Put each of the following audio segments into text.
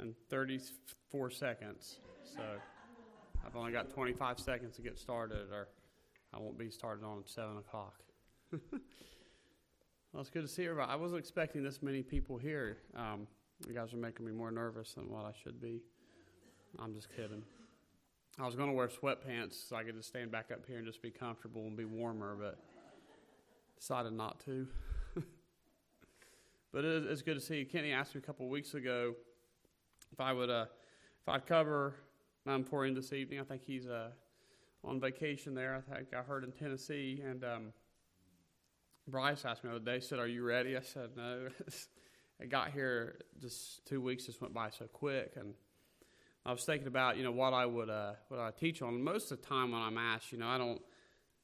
and 34 seconds. So I've only got 25 seconds to get started, or I won't be started on 7 o'clock. well, it's good to see everybody. I wasn't expecting this many people here. Um, you guys are making me more nervous than what I should be. I'm just kidding. I was going to wear sweatpants so I could just stand back up here and just be comfortable and be warmer, but decided not to. but it is, it's good to see you. Kenny asked me a couple of weeks ago if I would, uh, if I'd cover Mount Emporium this evening. I think he's uh, on vacation there. I think I heard in Tennessee, and um, Bryce asked me the other day. Said, "Are you ready?" I said, "No." I got here just two weeks just went by so quick, and I was thinking about you know what I would uh, what I teach on. Most of the time when I'm asked, you know, I don't,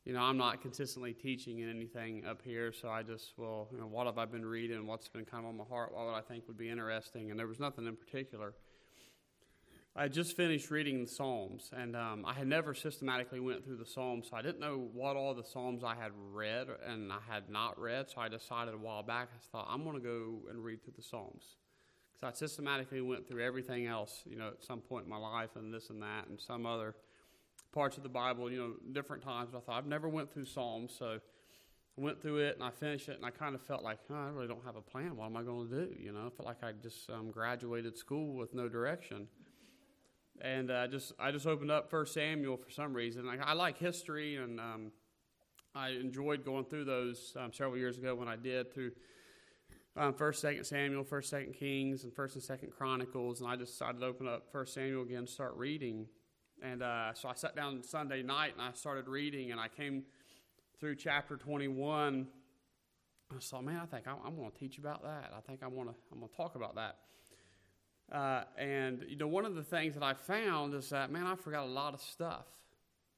you know, I'm not consistently teaching in anything up here, so I just well, you know, what have I been reading? What's been kind of on my heart? What would I think would be interesting? And there was nothing in particular. I just finished reading the Psalms, and um, I had never systematically went through the Psalms, so I didn't know what all the Psalms I had read and I had not read. So I decided a while back, I thought I'm going to go and read through the Psalms because I systematically went through everything else, you know, at some point in my life, and this and that, and some other parts of the Bible, you know, different times. I thought I've never went through Psalms, so I went through it and I finished it, and I kind of felt like oh, I really don't have a plan. What am I going to do? You know, I felt like I just um, graduated school with no direction and uh, just I just opened up First Samuel for some reason. I, I like history, and um, I enjoyed going through those um, several years ago when I did through um, First, Second Samuel, First, Second Kings, and First and Second Chronicles. And I just decided to open up First Samuel again, and start reading. And uh, so I sat down Sunday night and I started reading, and I came through chapter 21. I thought, man, I think I'm, I'm going to teach about that. I think I want to I'm going to talk about that. Uh, and you know, one of the things that I found is that man, I forgot a lot of stuff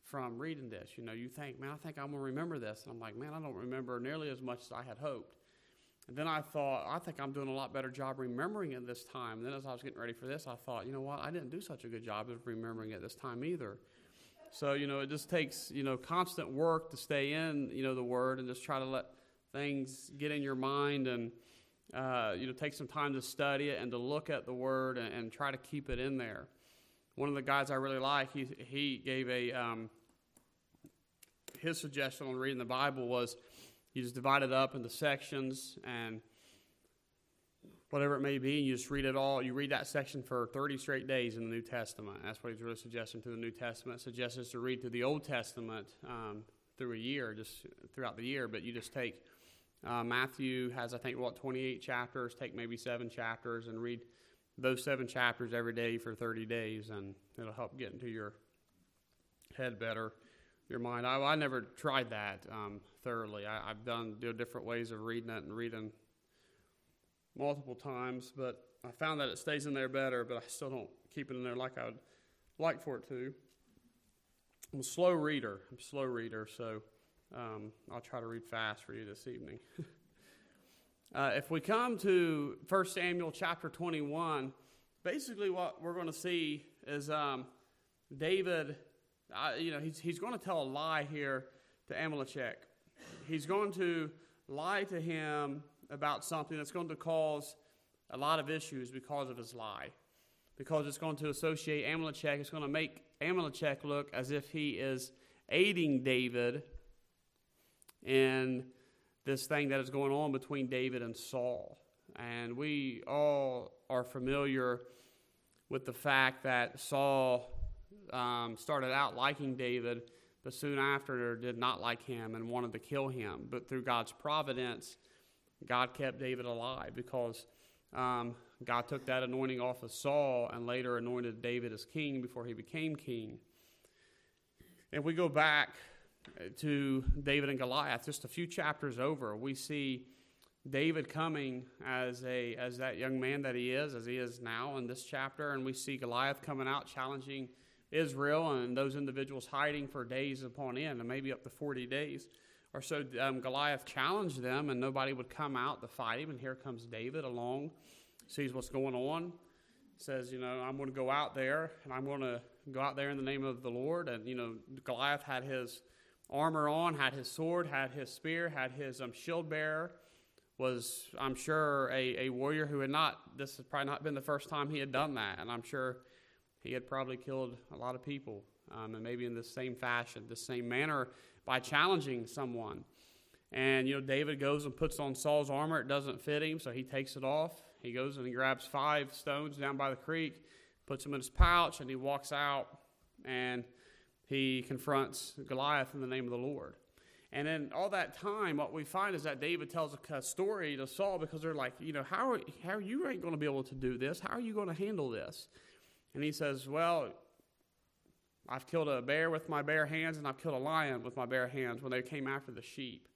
from reading this. You know, you think, man, I think I'm gonna remember this, and I'm like, man, I don't remember nearly as much as I had hoped. And then I thought, I think I'm doing a lot better job remembering it this time. And then as I was getting ready for this, I thought, you know what, I didn't do such a good job of remembering it this time either. So you know, it just takes you know constant work to stay in you know the Word and just try to let things get in your mind and uh, you know, take some time to study it and to look at the Word and, and, try to keep it in there. One of the guys I really like, he, he gave a, um, his suggestion on reading the Bible was you just divide it up into sections and whatever it may be, and you just read it all. You read that section for 30 straight days in the New Testament. That's what he's really suggesting to the New Testament. Suggests us to read through the Old Testament um, through a year, just throughout the year, but you just take – uh, Matthew has, I think, what, 28 chapters. Take maybe seven chapters and read those seven chapters every day for 30 days, and it'll help get into your head better, your mind. I, I never tried that um, thoroughly. I, have done you know, different ways of reading it and reading multiple times, but I found that it stays in there better, but I still don't keep it in there like I would like for it to. I'm a slow reader. I'm a slow reader, so um, I'll try to read fast for you this evening. uh, if we come to 1 Samuel chapter 21, basically what we're going to see is um, David, uh, you know, he's, he's going to tell a lie here to Amalek. He's going to lie to him about something that's going to cause a lot of issues because of his lie. Because it's going to associate Amalek, it's going to make Amalek look as if he is aiding David in this thing that is going on between David and Saul. And we all are familiar with the fact that Saul um, started out liking David, but soon after did not like him and wanted to kill him. But through God's providence, God kept David alive because um, God took that anointing off of Saul and later anointed David as king before he became king. If we go back to David and Goliath, just a few chapters over, we see David coming as a as that young man that he is, as he is now in this chapter, and we see Goliath coming out challenging Israel and those individuals hiding for days upon end, and maybe up to forty days or so. Um, Goliath challenged them, and nobody would come out to fight him. And here comes David along, sees what's going on, says, "You know, I'm going to go out there, and I'm going to go out there in the name of the Lord." And you know, Goliath had his armor on, had his sword, had his spear, had his um, shield bearer was, I'm sure, a, a warrior who had not, this has probably not been the first time he had done that. And I'm sure he had probably killed a lot of people, um, and maybe in the same fashion, the same manner, by challenging someone. And, you know, David goes and puts on Saul's armor. It doesn't fit him, so he takes it off. He goes and he grabs five stones down by the creek, puts them in his pouch, and he walks out and he confronts Goliath in the name of the Lord. And in all that time, what we find is that David tells a story to Saul because they're like, you know, how are, how are you going to be able to do this? How are you going to handle this? And he says, well, I've killed a bear with my bare hands, and I've killed a lion with my bare hands when they came after the sheep.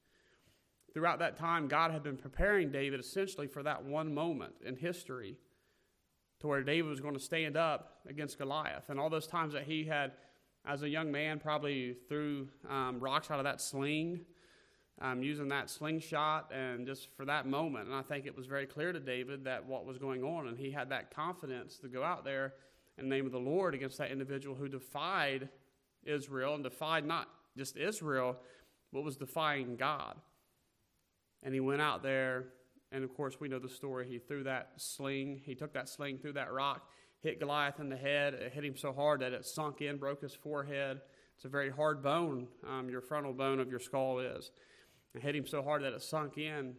Throughout that time, God had been preparing David essentially for that one moment in history to where David was going to stand up against Goliath. And all those times that he had as a young man, probably threw um, rocks out of that sling, um, using that slingshot, and just for that moment. And I think it was very clear to David that what was going on, and he had that confidence to go out there in the name of the Lord against that individual who defied Israel and defied not just Israel, but was defying God. And he went out there, and of course, we know the story. He threw that sling, he took that sling, through that rock, hit Goliath in the head. It hit him so hard that it sunk in, broke his forehead. It's a very hard bone, um, your frontal bone of your skull is. It hit him so hard that it sunk in.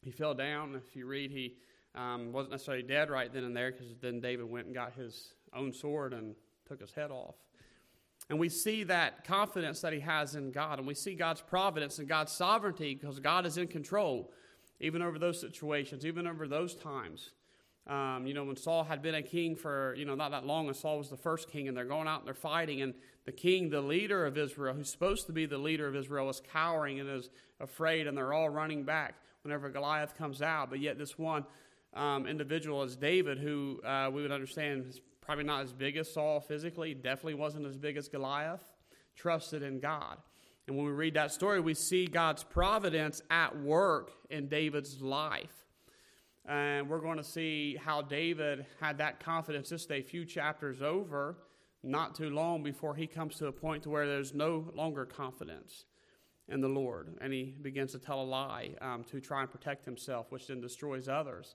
He fell down. If you read, he um, wasn't necessarily dead right then and there because then David went and got his own sword and took his head off. And we see that confidence that he has in God, and we see God's providence and God's sovereignty because God is in control, even over those situations, even over those times. Um, you know, when Saul had been a king for, you know, not that long, and Saul was the first king, and they're going out and they're fighting, and the king, the leader of Israel, who's supposed to be the leader of Israel, is cowering and is afraid, and they're all running back whenever Goliath comes out. But yet, this one um, individual as David, who uh, we would understand is probably not as big as Saul physically, definitely wasn't as big as Goliath, trusted in God. And when we read that story, we see God's providence at work in David's life. And we're going to see how David had that confidence just a few chapters over, not too long before he comes to a point to where there's no longer confidence in the Lord. And he begins to tell a lie um, to try and protect himself, which then destroys others.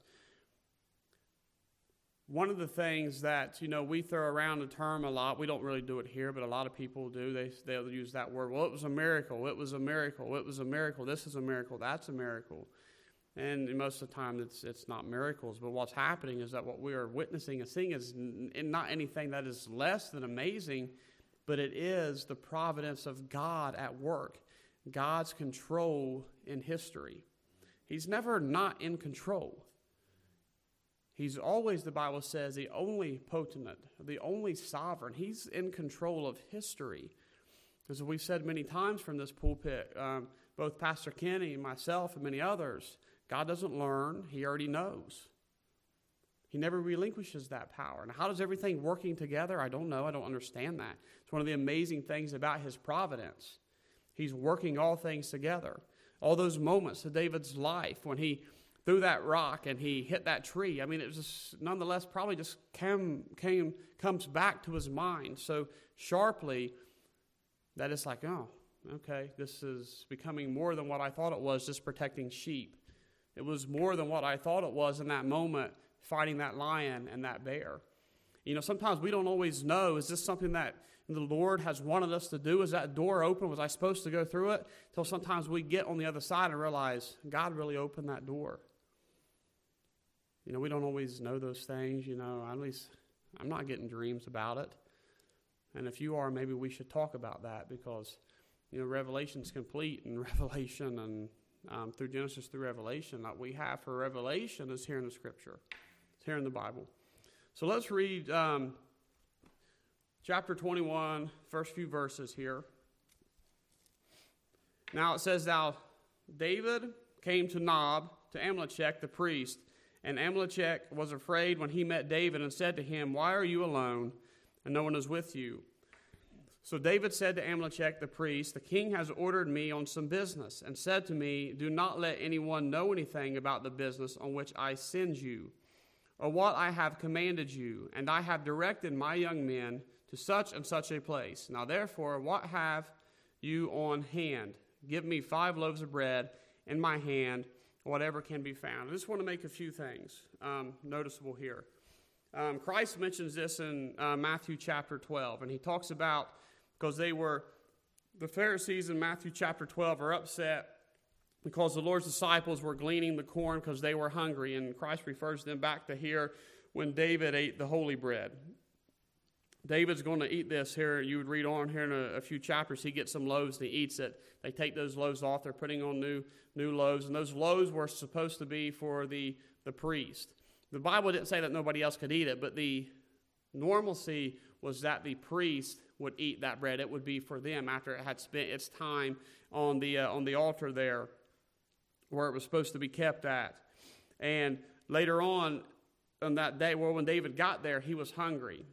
One of the things that, you know, we throw around the term a lot, we don't really do it here, but a lot of people do. They, they'll use that word. Well, it was a miracle. It was a miracle. It was a miracle. This is a miracle. That's a miracle. And most of the time, it's, it's not miracles. But what's happening is that what we are witnessing and seeing is n- not anything that is less than amazing, but it is the providence of God at work, God's control in history. He's never not in control. He's always, the Bible says, the only potent, the only sovereign. He's in control of history. As we've said many times from this pulpit, um, both Pastor Kenny and myself and many others, God doesn't learn, He already knows. He never relinquishes that power. And how does everything working together? I don't know. I don't understand that. It's one of the amazing things about His providence. He's working all things together. All those moments of David's life when he threw that rock and he hit that tree. I mean, it was just, nonetheless probably just came, came, comes back to his mind so sharply that it's like, oh, okay, this is becoming more than what I thought it was, just protecting sheep. It was more than what I thought it was in that moment, fighting that lion and that bear. You know, sometimes we don't always know is this something that the Lord has wanted us to do? Is that door open? Was I supposed to go through it? Until sometimes we get on the other side and realize God really opened that door. You know, we don't always know those things. You know, at least I'm not getting dreams about it. And if you are, maybe we should talk about that because, you know, Revelation's complete and Revelation and um, through Genesis through Revelation that we have for Revelation is here in the Scripture. It's here in the Bible. So let's read um, chapter 21, first few verses here. Now it says, Thou David came to Nob, to Amalek the priest, and Amalek was afraid when he met David and said to him, Why are you alone, and no one is with you? So David said to Amalek the priest, The king has ordered me on some business, and said to me, Do not let anyone know anything about the business on which I send you, or what I have commanded you, and I have directed my young men to such and such a place. Now therefore, what have you on hand? Give me five loaves of bread in my hand, whatever can be found. I just want to make a few things um, noticeable here. Um, Christ mentions this in uh, Matthew chapter 12, and he talks about because they were, the Pharisees in Matthew chapter 12 are upset because the Lord's disciples were gleaning the corn because they were hungry, and Christ refers them back to here when David ate the holy bread. David's going to eat this here. You would read on here in a, a, few chapters. He gets some loaves and he eats it. They take those loaves off. They're putting on new new loaves, and those loaves were supposed to be for the the priest. The Bible didn't say that nobody else could eat it, but the normalcy was that the priest would eat that bread. It would be for them after it had spent its time on the uh, on the altar there, where it was supposed to be kept at. And later on, on that day, well, when David got there, he was hungry.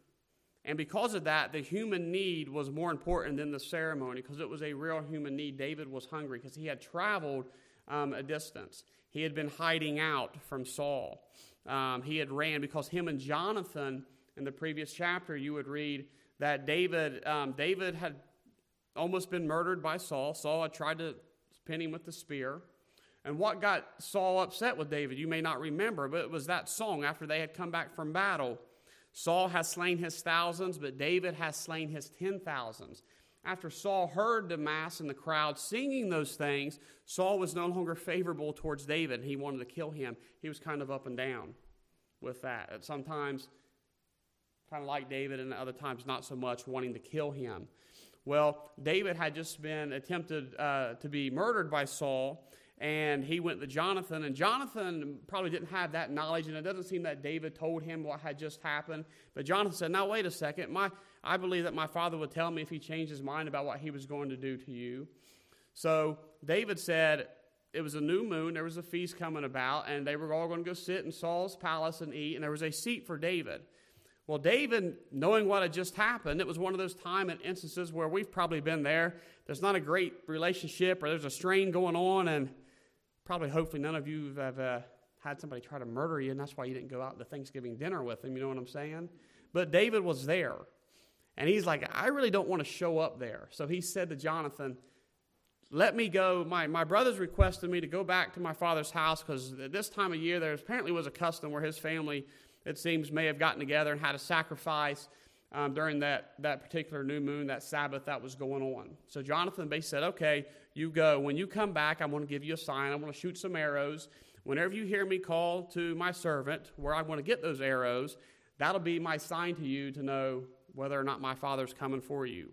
And because of that, the human need was more important than the ceremony because it was a real human need. David was hungry because he had traveled um, a distance. He had been hiding out from Saul. Um, he had ran because him and Jonathan, in the previous chapter, you would read that David, um, David had almost been murdered by Saul. Saul had tried to pin him with the spear. And what got Saul upset with David, you may not remember, but it was that song after they had come back from battle. Saul has slain his thousands, but David has slain his ten thousands. After Saul heard the mass and the crowd singing those things, Saul was no longer favorable towards David. He wanted to kill him. He was kind of up and down with that. At sometimes, kind of like David, and other times not so much, wanting to kill him. Well, David had just been attempted uh, to be murdered by Saul, and he went to Jonathan, and Jonathan probably didn't have that knowledge, and it doesn't seem that David told him what had just happened. But Jonathan said, Now, wait a second. My, I believe that my father would tell me if he changed his mind about what he was going to do to you. So David said, It was a new moon, there was a feast coming about, and they were all going to go sit in Saul's palace and eat, and there was a seat for David. Well, David, knowing what had just happened, it was one of those time and instances where we've probably been there. There's not a great relationship, or there's a strain going on, and probably, hopefully, none of you have uh, had somebody try to murder you, and that's why you didn't go out to Thanksgiving dinner with them. You know what I'm saying? But David was there. And he's like, I really don't want to show up there. So he said to Jonathan, Let me go. My, my brothers requested me to go back to my father's house because at this time of year, there apparently was a custom where his family, it seems, may have gotten together and had a sacrifice um, during that, that particular new moon, that Sabbath that was going on. So Jonathan basically said, Okay, you go. When you come back, I'm going to give you a sign. I'm going to shoot some arrows. Whenever you hear me call to my servant where I want to get those arrows, that'll be my sign to you to know whether or not my father's coming for you.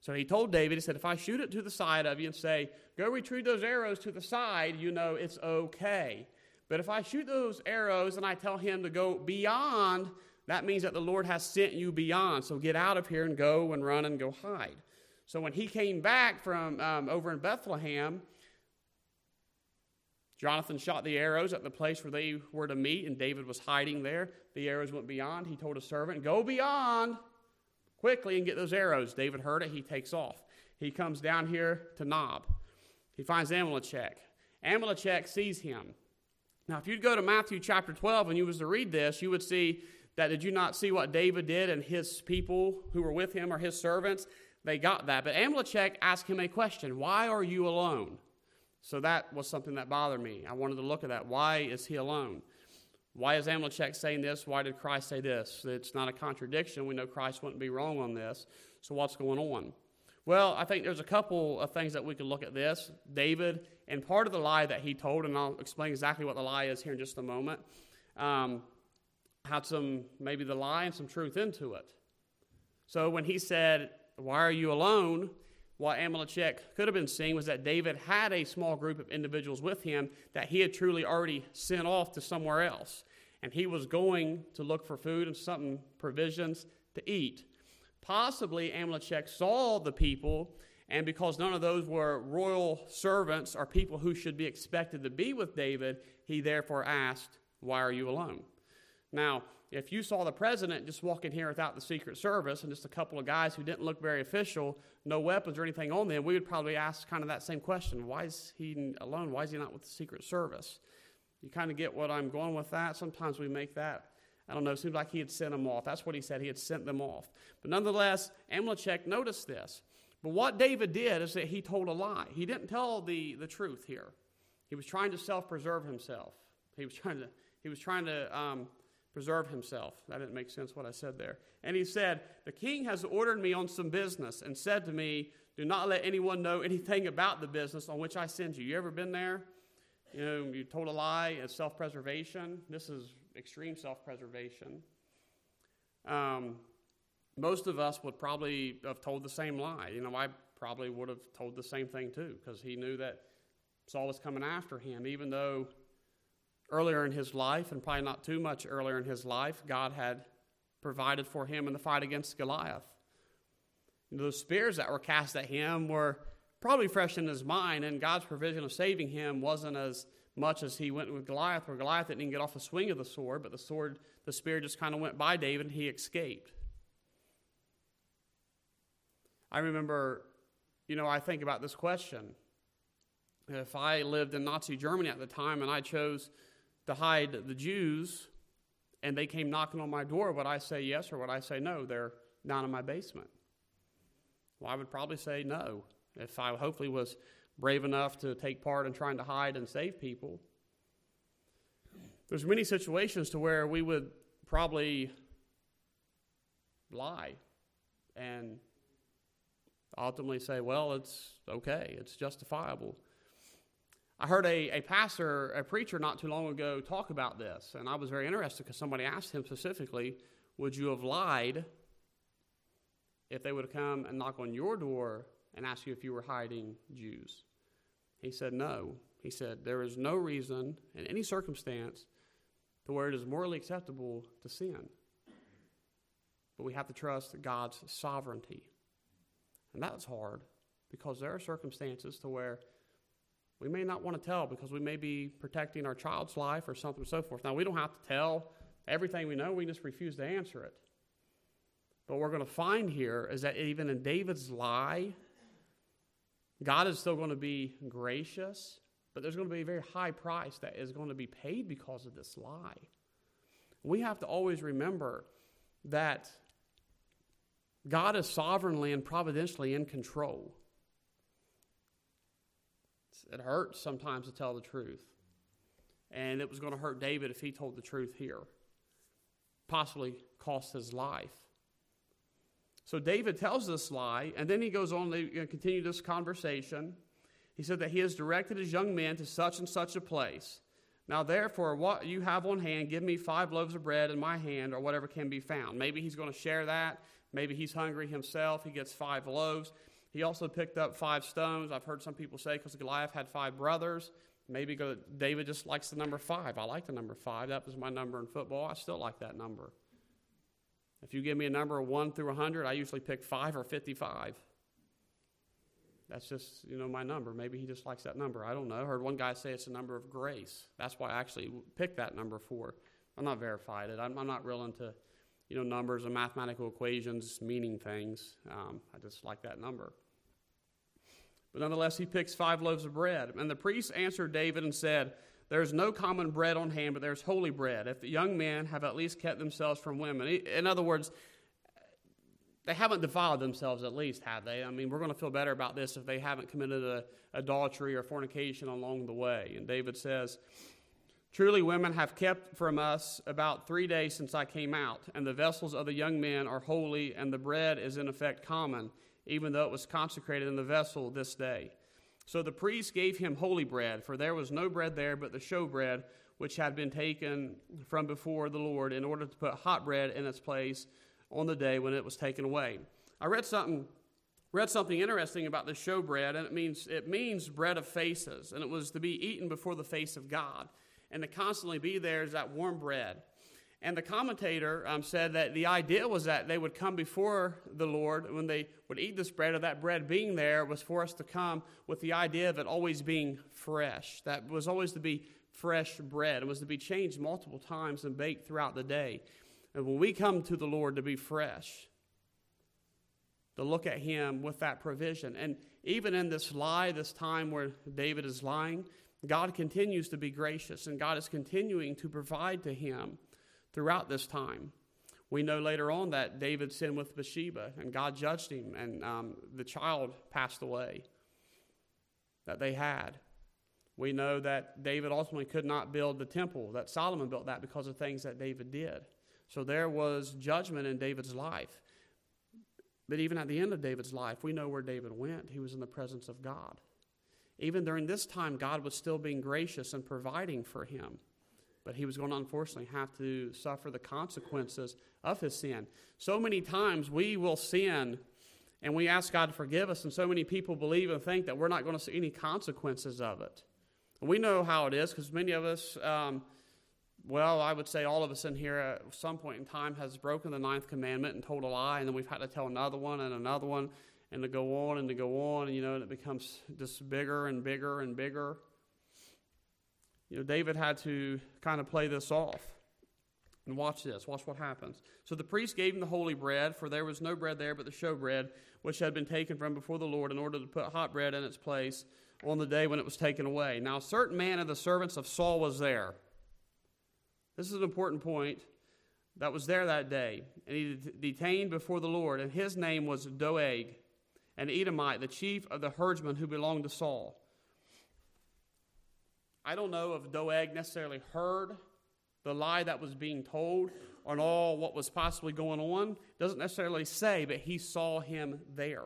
So he told David, he said, If I shoot it to the side of you and say, Go retrieve those arrows to the side, you know it's okay. But if I shoot those arrows and I tell him to go beyond that means that the Lord has sent you beyond. So get out of here and go and run and go hide. So when he came back from um, over in Bethlehem, Jonathan shot the arrows at the place where they were to meet, and David was hiding there. The arrows went beyond. He told a servant, Go beyond quickly and get those arrows. David heard it. He takes off. He comes down here to Nob. He finds Amalek. Amalek sees him. Now, if you'd go to Matthew chapter 12 and you was to read this, you would see that did you not see what David did and his people who were with him or his servants? They got that. But Amalek asked him a question Why are you alone? So that was something that bothered me. I wanted to look at that. Why is he alone? Why is Amalek saying this? Why did Christ say this? It's not a contradiction. We know Christ wouldn't be wrong on this. So what's going on? Well, I think there's a couple of things that we could look at this. David, and part of the lie that he told, and I'll explain exactly what the lie is here in just a moment. Um, had some, maybe the lie and some truth into it. So when he said, Why are you alone? What Amalek could have been seeing was that David had a small group of individuals with him that he had truly already sent off to somewhere else. And he was going to look for food and something, provisions to eat. Possibly Amalek saw the people, and because none of those were royal servants or people who should be expected to be with David, he therefore asked, Why are you alone? Now, if you saw the president just walking here without the Secret Service and just a couple of guys who didn't look very official, no weapons or anything on them, we would probably ask kind of that same question why is he alone? Why is he not with the Secret Service? You kind of get what I'm going with that. Sometimes we make that. I don't know, it seems like he had sent them off. That's what he said. He had sent them off. But nonetheless, Amalek noticed this. But what David did is that he told a lie. He didn't tell the, the truth here. He was trying to self preserve himself. He was trying to, he was trying to um, preserve himself. That didn't make sense what I said there. And he said, The king has ordered me on some business and said to me, Do not let anyone know anything about the business on which I send you. You ever been there? You know, you told a lie, it's self preservation. This is extreme self preservation. Um, most of us would probably have told the same lie. You know, I probably would have told the same thing too, because he knew that Saul was coming after him, even though earlier in his life, and probably not too much earlier in his life, God had provided for him in the fight against Goliath. You know, those spears that were cast at him were probably fresh in his mind, and God's provision of saving him wasn't as much as he went with Goliath, where Goliath didn't even get off the swing of the sword, but the sword, the spear just kind of went by David and he escaped. I remember, you know, I think about this question. If I lived in Nazi Germany at the time and I chose to hide the Jews and they came knocking on my door, would I say yes or would I say no? They're down in my basement. Well, I would probably say no if I hopefully was brave enough to take part in trying to hide and save people. There's many situations to where we would probably lie and ultimately say, well, it's okay, it's justifiable. I heard a, a pastor, a preacher not too long ago talk about this, and I was very interested because somebody asked him specifically, Would you have lied if they would have come and knocked on your door and asked you if you were hiding Jews? He said, No. He said, There is no reason in any circumstance to where it is morally acceptable to sin. But we have to trust God's sovereignty. And that's hard because there are circumstances to where we may not want to tell because we may be protecting our child's life or something so forth. Now, we don't have to tell everything we know, we just refuse to answer it. But what we're going to find here is that even in David's lie, God is still going to be gracious, but there's going to be a very high price that is going to be paid because of this lie. We have to always remember that God is sovereignly and providentially in control. It hurts sometimes to tell the truth. And it was going to hurt David if he told the truth here, possibly cost his life. So David tells this lie, and then he goes on to continue this conversation. He said that he has directed his young men to such and such a place. Now, therefore, what you have on hand, give me five loaves of bread in my hand, or whatever can be found. Maybe he's going to share that. Maybe he's hungry himself. He gets five loaves. He also picked up five stones. I've heard some people say because Goliath had five brothers. Maybe David just likes the number five. I like the number five. That was my number in football. I still like that number. If you give me a number of 1 through 100, I usually pick 5 or 55. That's just, you know, my number. Maybe he just likes that number. I don't know. I heard one guy say it's a number of grace. That's why I actually picked that number for. I'm not verified it. I'm, I'm not real into, you know, numbers and mathematical equations meaning things. Um, I just like that number. But nonetheless, he picks five loaves of bread. And the priest answered David and said, there's no common bread on hand, but there's holy bread. If the young men have at least kept themselves from women. In other words, they haven't defiled themselves, at least, have they? I mean, we're going to feel better about this if they haven't committed a, adultery or fornication along the way. And David says, Truly, women have kept from us about three days since I came out, and the vessels of the young men are holy, and the bread is in effect common, even though it was consecrated in the vessel this day. So the priest gave him holy bread, for there was no bread there but the showbread, which had been taken from before the Lord, in order to put hot bread in its place on the day when it was taken away. I read something read something interesting about the showbread, and it means it means bread of faces, and it was to be eaten before the face of God, and to constantly be there is that warm bread. And the commentator um, said that the idea was that they would come before the Lord when they would eat this bread, or that bread being there was for us to come with the idea of it always being fresh. That was always to be fresh bread. It was to be changed multiple times and baked throughout the day. And when we come to the Lord to be fresh, to look at Him with that provision. And even in this lie, this time where David is lying, God continues to be gracious and God is continuing to provide to him throughout this time. We know later on that David sinned with Bathsheba, and God judged him, and um, the child passed away that they had. We know that David ultimately could not build the temple, that Solomon built that because of things that David did. So there was judgment in David's life. But even at the end of David's life, we know where David went. He was in the presence of God. Even during this time, God was still being gracious and providing for him. But he was going to unfortunately have to suffer the consequences of his sin. So many times we will sin and we ask God to forgive us, and so many people believe and think that we're not going to see any consequences of it. We know how it is because many of us. Um, well, I would say all of us in here at some point in time has broken the ninth commandment and told a lie, and then we've had to tell another one and another one, and to go on and to go on, and, you know, and it becomes just bigger and bigger and bigger. You know, David had to kind of play this off. And watch this. Watch what happens. So the priest gave him the holy bread, for there was no bread there but the showbread, which had been taken from before the Lord in order to put hot bread in its place on the day when it was taken away. Now, a certain man of the servants of Saul was there this is an important point that was there that day, and he detained before the Lord, and his name was Doeg, an Edomite, the chief of the herdsmen who belonged to Saul. I don't know if Doeg necessarily heard the lie that was being told on all what was possibly going on. Doesn't necessarily say, but he saw him there.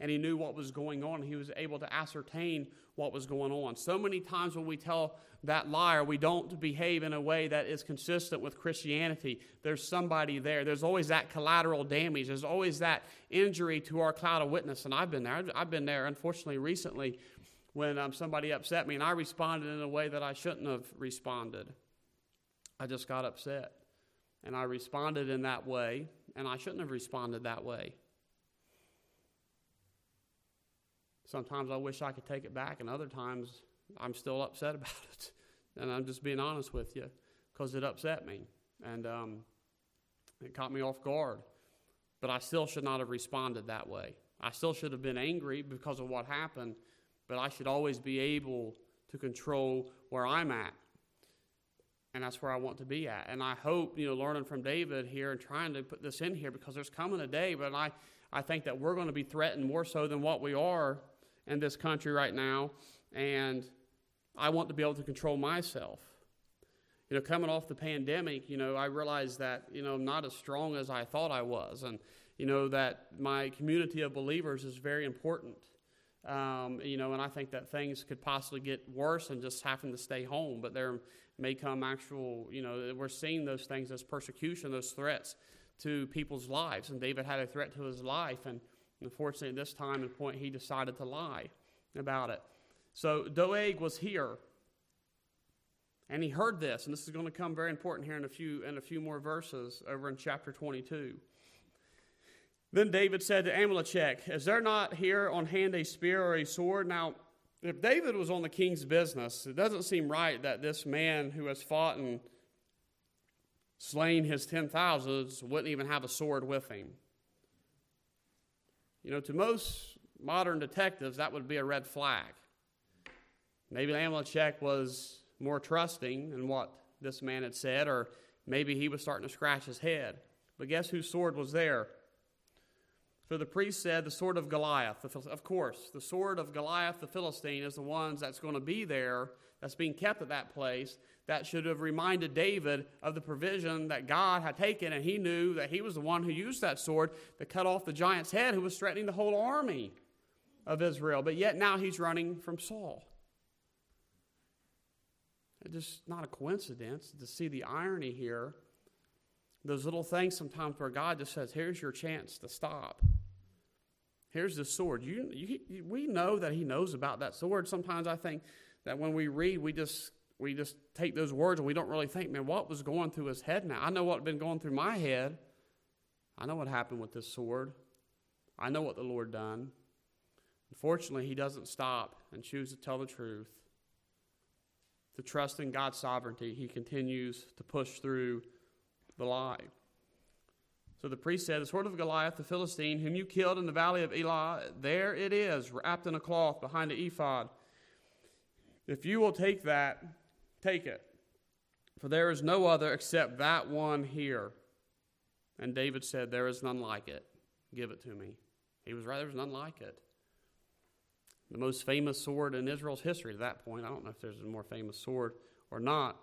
And he knew what was going on. He was able to ascertain what was going on. So many times when we tell that liar, we don't behave in a way that is consistent with Christianity. There's somebody there. There's always that collateral damage. There's always that injury to our cloud of witness. And I've been there. I've been there, unfortunately, recently when um, somebody upset me and I responded in a way that I shouldn't have responded. I just got upset. And I responded in that way, and I shouldn't have responded that way. Sometimes I wish I could take it back, and other times I'm still upset about it. And I'm just being honest with you because it upset me. And um, it caught me off guard. But I still should not have responded that way. I still should have been angry because of what happened, but I should always be able to control where I'm at. And that's where I want to be at. And I hope, you know, learning from David here and trying to put this in here because there's coming a day, but I, I think that we're going to be threatened more so than what we are in this country right now and I want to be able to control myself. You know, coming off the pandemic, you know, I realized that, you know, I'm not as strong as I thought I was, and, you know, that my community of believers is very important. Um, you know, and I think that things could possibly get worse than just having to stay home, but there may come actual, you know, we're seeing those things as persecution, those threats to people's lives. And David had a threat to his life, and unfortunately, at this time and point, he decided to lie about it. So Doeg was here. And he heard this, and this is going to come very important here in a few in a few more verses over in chapter 22. Then David said to Ahimelech, Is there not here on hand a spear or a sword? Now, if David was on the king's business, it doesn't seem right that this man who has fought and slain his ten thousands wouldn't even have a sword with him. You know, to most modern detectives, that would be a red flag. Maybe Ahimelech was more trusting in what this man had said, or maybe he was starting to scratch his head. But guess whose sword was there? So the priest said, The sword of Goliath. Of course, the sword of Goliath the Philistine is the ones that's going to be there, that's being kept at that place, that should have reminded David of the provision that God had taken, and he knew that he was the one who used that sword to cut off the giant's head who was threatening the whole army of Israel. But yet now he's running from Saul. It's just not a coincidence to see the irony here. Those little things sometimes where God just says, here's your chance to stop. Here's the sword. You, you, we know that He knows about that sword. Sometimes I think that when we read, we just we just take those words and we don't really think, man, what was going through his head now? I know what had been going through my head. I know what happened with this sword. I know what the Lord done. Unfortunately, he doesn't stop and choose to tell the truth to trust in God's sovereignty, he continues to push through the lie. So the priest said, The sword of Goliath, the Philistine, whom you killed in the valley of Elah, there it is, wrapped in a cloth behind the ephod. If you will take that, take it. For there is no other except that one here. And David said, There is none like it. Give it to me. He was right, there was none like it. the most famous sword in Israel's history at that point. I don't know if there's a more famous sword or not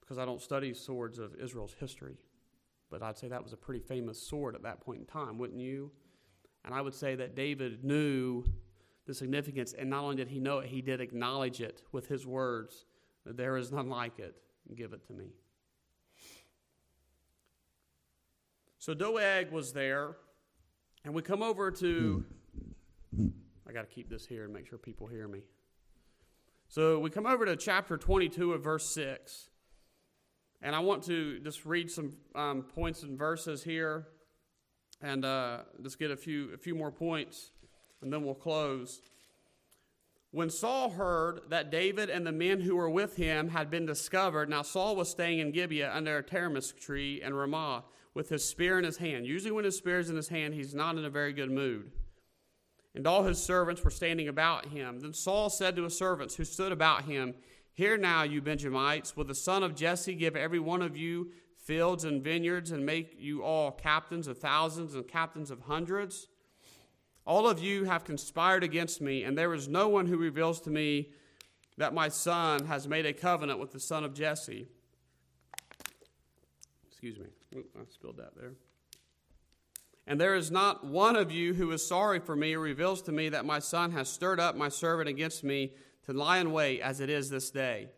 because I don't study swords of Israel's history. But I'd say that was a pretty famous sword at that point in time, wouldn't you? And I would say that David knew the significance, and not only did he know it, he did acknowledge it with his words there is none like it. Give it to me. So Doeg was there, and we come over to. I got to keep this here and make sure people hear me. So we come over to chapter 22 of verse 6. And I want to just read some um, points and verses here and uh, just get a few, a few more points, and then we'll close. When Saul heard that David and the men who were with him had been discovered, now Saul was staying in Gibeah under a tamarisk tree in Ramah with his spear in his hand. Usually, when his spear is in his hand, he's not in a very good mood. And all his servants were standing about him. Then Saul said to his servants who stood about him, Hear now, you Benjamites, will the son of Jesse give every one of you fields and vineyards and make you all captains of thousands and captains of hundreds? All of you have conspired against me, and there is no one who reveals to me that my son has made a covenant with the son of Jesse. Excuse me. I spilled that there. And there is not one of you who is sorry for me or reveals to me that my son has stirred up my servant against me to lie in wait as it is this day.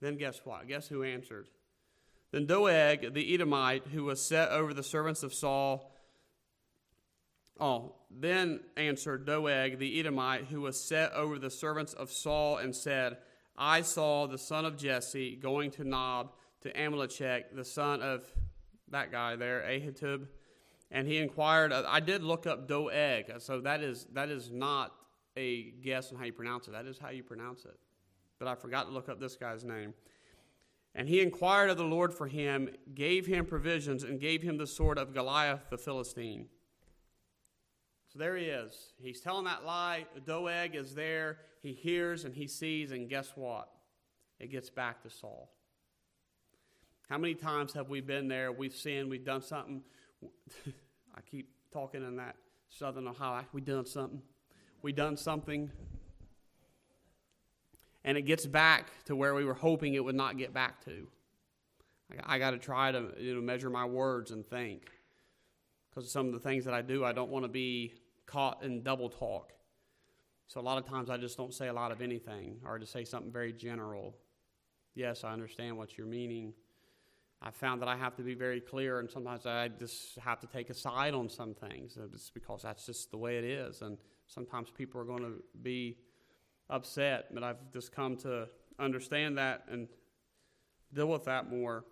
Then guess what? Guess who answered? Then Doeg, the Edomite, who was set over the servants of Saul, oh, then answered Doeg, the Edomite, who was set over the servants of Saul, and said, I saw the son of Jesse going to Nob to Ahimelech, the son of that guy there, Ahitub, and he inquired. I did look up Doeg, so that is that is not a guess on how you pronounce it. That is how you pronounce it. But I forgot to look up this guy's name. And he inquired of the Lord for him, gave him provisions, and gave him the sword of Goliath the Philistine. So there he is. He's telling that lie. The doeg is there. He hears and he sees, and guess what? It gets back to Saul. How many times have we been there? We've sinned, we've done something. I keep talking in that Southern Ohio. We done something we done something and it gets back to where we were hoping it would not get back to. I, I got to try to you know, measure my words and think. Because some of the things that I do, I don't want to be caught in double talk. So a lot of times I just don't say a lot of anything or just say something very general. Yes, I understand what you're meaning. I found that I have to be very clear, and sometimes I just have to take a side on some things. It's because that's just the way it is. And sometimes people are going to be upset, but I've just come to understand that and deal with that more.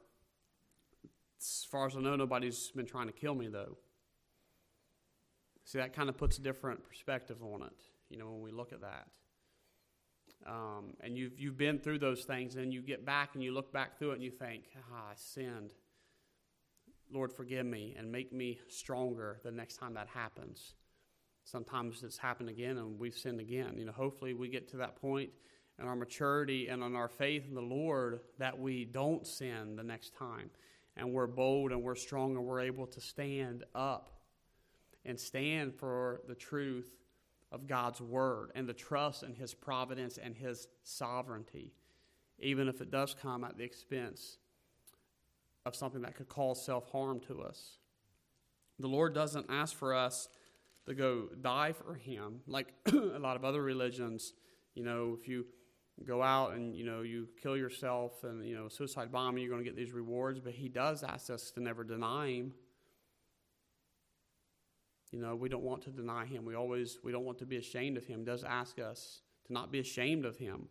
As far as I know, nobody's been trying to kill me, though. See, that kind of puts a different perspective on it, you know, when we look at that. Um, and you've, you've been through those things, and you get back and you look back through it and you think, ah, I sinned. Lord, forgive me and make me stronger the next time that happens. Sometimes it's happened again and we've sinned again. You know, hopefully we get to that point in our maturity and in our faith in the Lord that we don't sin the next time. And we're bold and we're strong and we're able to stand up and stand for the truth of God's word and the trust in his providence and his sovereignty, even if it does come at the expense of something that could cause self harm to us. The Lord doesn't ask for us to go die for him, like a lot of other religions. You know, if you go out and you know you kill yourself and you know suicide bombing, you're going to get these rewards. But he does ask us to never deny him. You know, we don't want to deny him. We always we don't want to be ashamed of him. He does ask us to not be ashamed of him.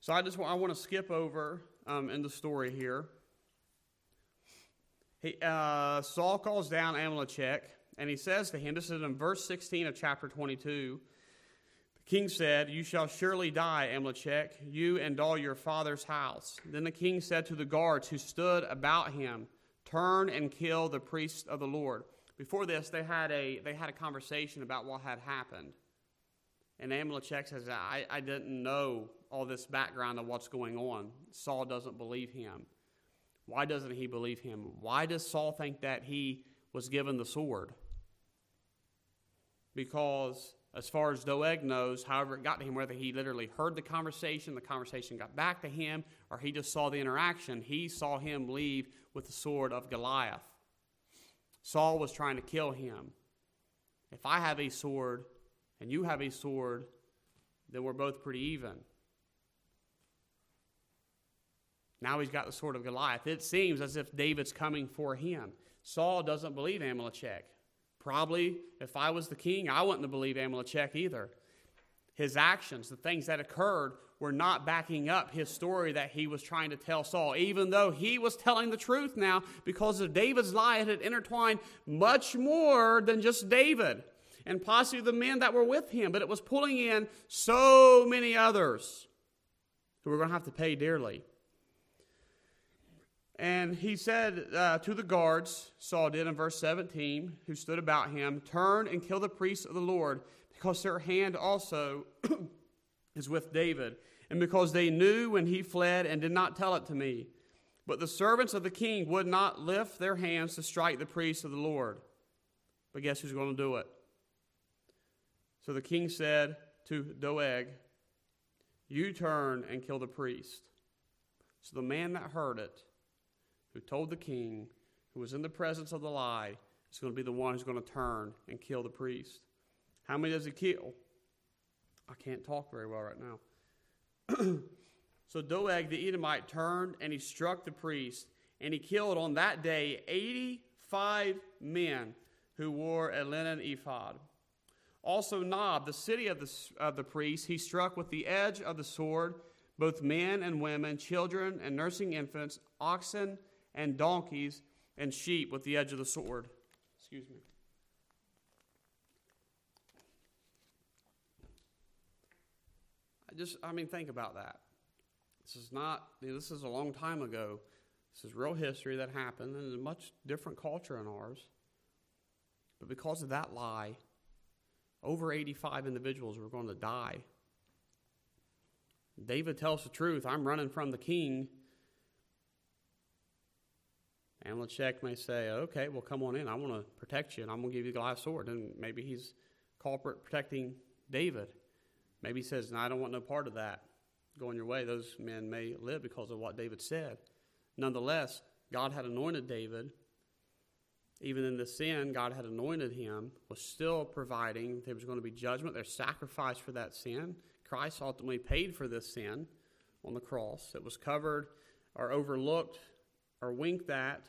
So I just want, I want to skip over um, in the story here. He, uh, Saul calls down Amalek and he says to him, this is in verse 16 of chapter 22. The king said, You shall surely die, Amalek, you and all your father's house. Then the king said to the guards who stood about him, Turn and kill the priests of the Lord. Before this, they had a, they had a conversation about what had happened. And Ahimelech says, I, I didn't know all this background of what's going on. Saul doesn't believe him. Why doesn't he believe him? Why does Saul think that he was given the sword? because as far as Doeg knows, however it got to him, whether he literally heard the conversation, the conversation got back to him, or he just saw the interaction, he saw him leave with the sword of Goliath. Saul was trying to kill him. If I have a sword and you have a sword, then we're both pretty even. Now he's got the sword of Goliath. It seems as if David's coming for him. Saul doesn't believe Ahimelech. Probably, if I was the king, I wouldn't believe Ahimelech either. His actions, the things that occurred, were not backing up his story that he was trying to tell Saul, even though he was telling the truth now because of David's lie. It had intertwined much more than just David and possibly the men that were with him, but it was pulling in so many others who were going to have to pay dearly. And he said uh, to the guards, Saul did in verse 17, who stood about him, Turn and kill the priests of the Lord, because their hand also is with David, and because they knew when he fled and did not tell it to me. But the servants of the king would not lift their hands to strike the priests of the Lord. But guess who's going to do it? So the king said to Doeg, You turn and kill the priest. So the man that heard it, who told the king, who was in the presence of the lie, is going to be the one who's going to turn and kill the priest. How many does he kill? I can't talk very well right now. so Doeg the Edomite turned and he struck the priest, and he killed on that day 85 men who wore a linen ephod. Also, Nob, the city of the, of the priests, he struck with the edge of the sword both men and women, children and nursing infants, oxen and donkeys and sheep with the edge of the sword. Excuse me. Just, I mean, think about that. This is not, this is a long time ago. This is real history that happened in a much different culture than ours. But because of that lie, over 85 individuals were going to die. David tells the truth. I'm running from the king. Ahimelech may say, okay, well, come on in. I want to protect you, and I'm going to give you the Goliath sword. And maybe he's culprit protecting David. Maybe he says, no, I don't want no part of that. Going your way, those men may live because of what David said. Nonetheless, God had anointed David even in the sin God had anointed him, was still providing. There was going to be judgment. There's sacrifice for that sin. Christ ultimately paid for this sin on the cross. It was covered or overlooked or winked at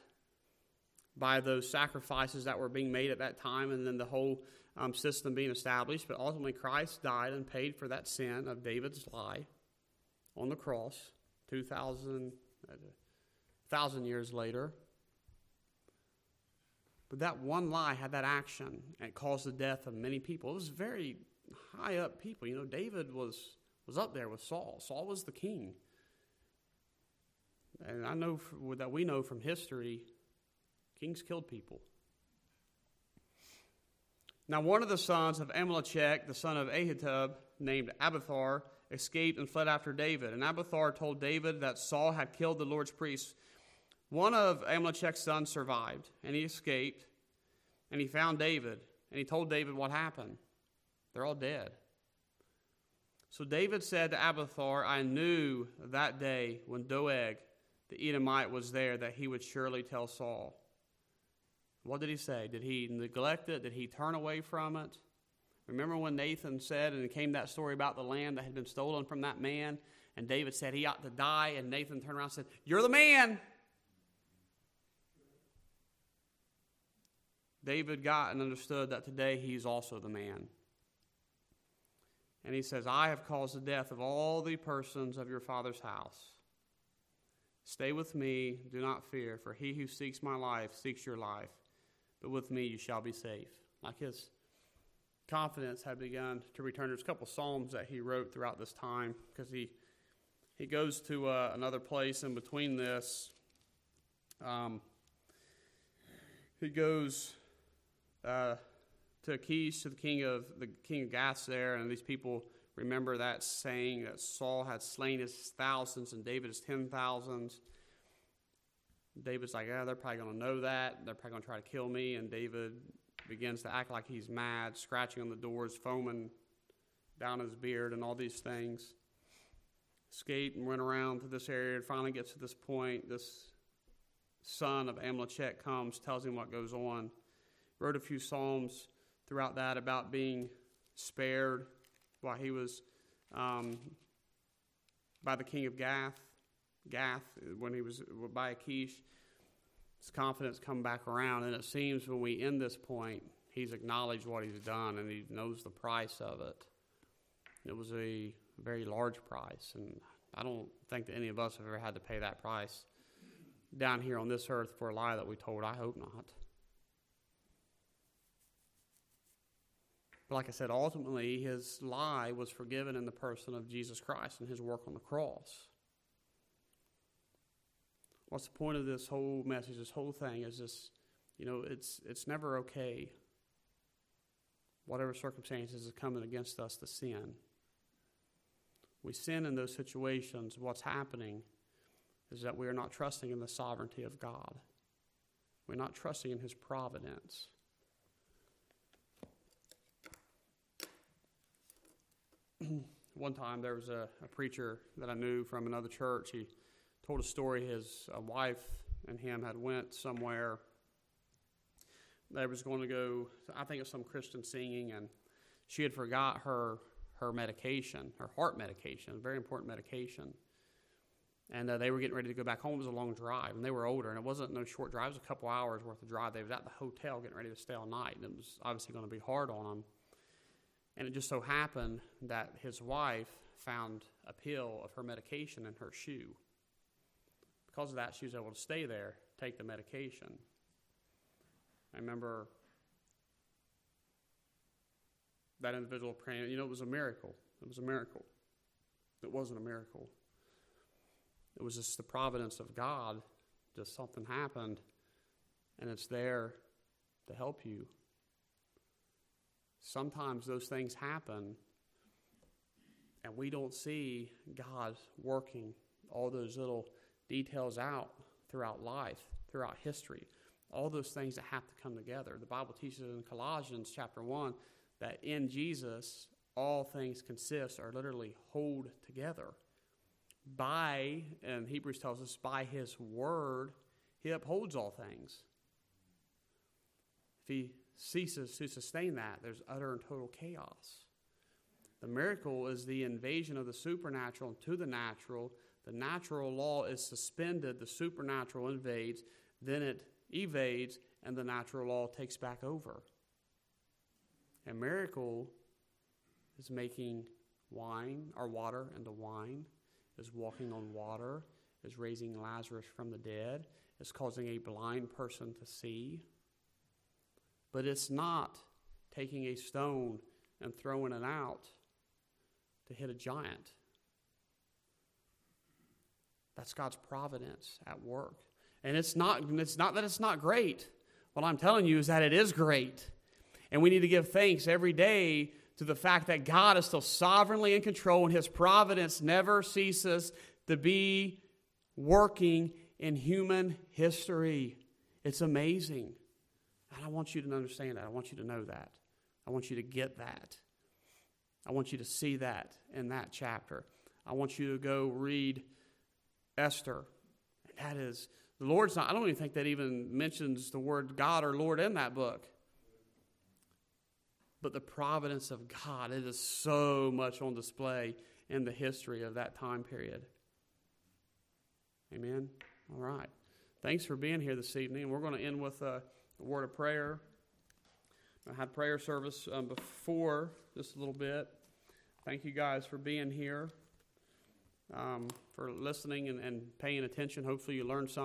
by those sacrifices that were being made at that time and then the whole um, system being established. But ultimately, Christ died and paid for that sin of David's lie on the cross 2,000 thousand years later. But that one lie had that action and it caused the death of many people. It was very high up people. You know, David was, was up there with Saul. Saul was the king. And I know that we know from history, kings killed people. Now, one of the sons of Ahimelech, the son of Ahitub, named Abiathar, escaped and fled after David. And Abiathar told David that Saul had killed the Lord's priests one of Ahimelech's sons survived, and he escaped, and he found David, and he told David what happened. They're all dead. So David said to Abiathar, I knew that day when Doeg, the Edomite, was there that he would surely tell Saul. What did he say? Did he neglect it? Did he turn away from it? Remember when Nathan said, and came that story about the land that had been stolen from that man, and David said he ought to die, and Nathan turned around and said, You're the man. David got and understood that today he's also the man. And he says, I have caused the death of all the persons of your father's house. Stay with me, do not fear, for he who seeks my life seeks your life, but with me you shall be safe. Like his confidence had begun to return. There's a couple psalms that he wrote throughout this time because he he goes to uh, another place in between this. Um, he goes uh, to Achish, to the king of the king of Gath there, and these people remember that saying that Saul had slain his thousands and David his ten thousands. David's like, yeah, they're probably going to know that. They're probably going to try to kill me. And David begins to act like he's mad, scratching on the doors, foaming down his beard, and all these things. Skate and went around to this area, and finally gets to this point. This son of Ahimelech comes, tells him what goes on. Wrote a few psalms throughout that about being spared while he was um, by the king of Gath, Gath when he was by Achish. His confidence come back around, and it seems when we end this point, he's acknowledged what he's done and he knows the price of it. It was a very large price, and I don't think that any of us have ever had to pay that price down here on this earth for a lie that we told. I hope not. But like I said, ultimately, his lie was forgiven in the person of Jesus Christ and his work on the cross. What's the point of this whole message, this whole thing? Is this, you know, it's, it's never okay, whatever circumstances is coming against us, to sin. We sin in those situations. What's happening is that we are not trusting in the sovereignty of God, we're not trusting in his providence. one time there was a, a, preacher that I knew from another church. He told a story. His uh, wife and him had went somewhere. They was going to go. I think it was some Christian singing, and she had forgot her her medication, her heart medication, a very important medication. And uh, they were getting ready to go back home. It was a long drive, and they were older, and it wasn't no short drive. It was a couple hours worth of drive. They was at the hotel getting ready to stay all night, and it was obviously going to be hard on them. And it just so happened that his wife found a pill of her medication in her shoe. Because of that, she was able to stay there, take the medication. I remember that individual praying, you know, it was a miracle. It was a miracle. It wasn't a miracle. It was just the providence of God. Just something happened, and it's there to help you sometimes those things happen and we don't see God working all those little details out throughout life, throughout history. All those things that have to come together. The Bible teaches in Colossians chapter 1 that in Jesus, all things consist or literally hold together. By, and Hebrews tells us, by his word, he upholds all things. If he ceases to sustain that, there's utter and total chaos. The miracle is the invasion of the supernatural into the natural. The natural law is suspended, the supernatural invades, then it evades, and the natural law takes back over. A miracle is making wine or water into wine, is walking on water, is raising Lazarus from the dead, is causing a blind person to see. But it's not taking a stone and throwing it out to hit a giant. That's God's providence at work. And it's not, it's not that it's not great. What I'm telling you is that it is great. And we need to give thanks every day to the fact that God is still sovereignly in control and his providence never ceases to be working in human history. It's amazing. And I want you to understand that. I want you to know that. I want you to get that. I want you to see that in that chapter. I want you to go read Esther. And that is, the Lord's not, I don't even think that even mentions the word God or Lord in that book. But the providence of God, it is so much on display in the history of that time period. Amen? All right. Thanks for being here this evening. We're going to end with a a word of prayer. I had prayer service um, before just a little bit. Thank you guys for being here, um, for listening and, and paying attention. Hopefully, you learned something.